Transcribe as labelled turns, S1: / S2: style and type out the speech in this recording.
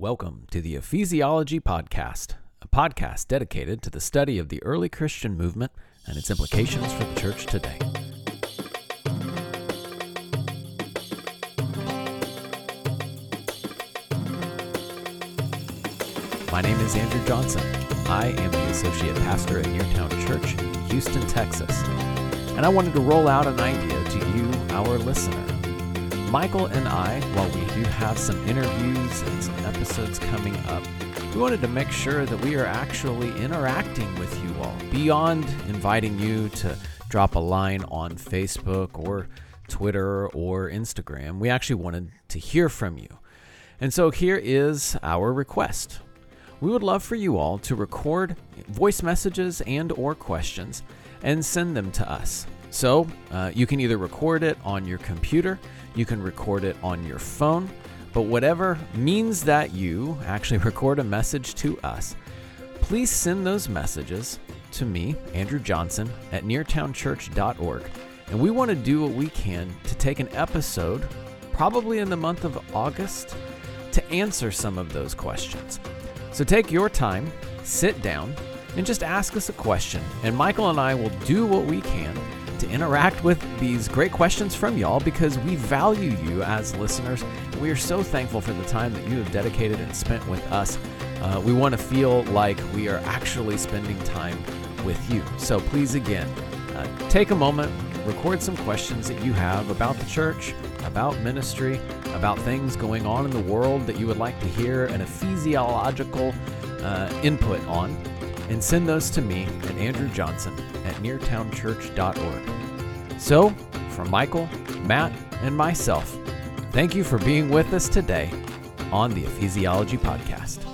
S1: Welcome to the Ephesiology Podcast, a podcast dedicated to the study of the early Christian movement and its implications for the church today. My name is Andrew Johnson. I am the Associate Pastor at Neartown Church in Houston, Texas. And I wanted to roll out an idea to you, our listener. Michael and I, while we do have some interviews and some episodes coming up, we wanted to make sure that we are actually interacting with you all beyond inviting you to drop a line on Facebook or Twitter or Instagram. We actually wanted to hear from you. And so here is our request. We would love for you all to record voice messages and or questions and send them to us. So uh, you can either record it on your computer, you can record it on your phone, but whatever means that you actually record a message to us, please send those messages to me, Andrew Johnson, at neartownchurch.org. And we want to do what we can to take an episode, probably in the month of August, to answer some of those questions. So take your time, sit down, and just ask us a question. And Michael and I will do what we can to interact with these great questions from y'all because we value you as listeners. We are so thankful for the time that you have dedicated and spent with us. Uh, we want to feel like we are actually spending time with you. So please, again, uh, take a moment, record some questions that you have about the church, about ministry, about things going on in the world that you would like to hear and Ephesiological uh, input on, and send those to me at Andrew Johnson at neartownchurch.org. So, from Michael, Matt, and myself, thank you for being with us today on the Ephesiology Podcast.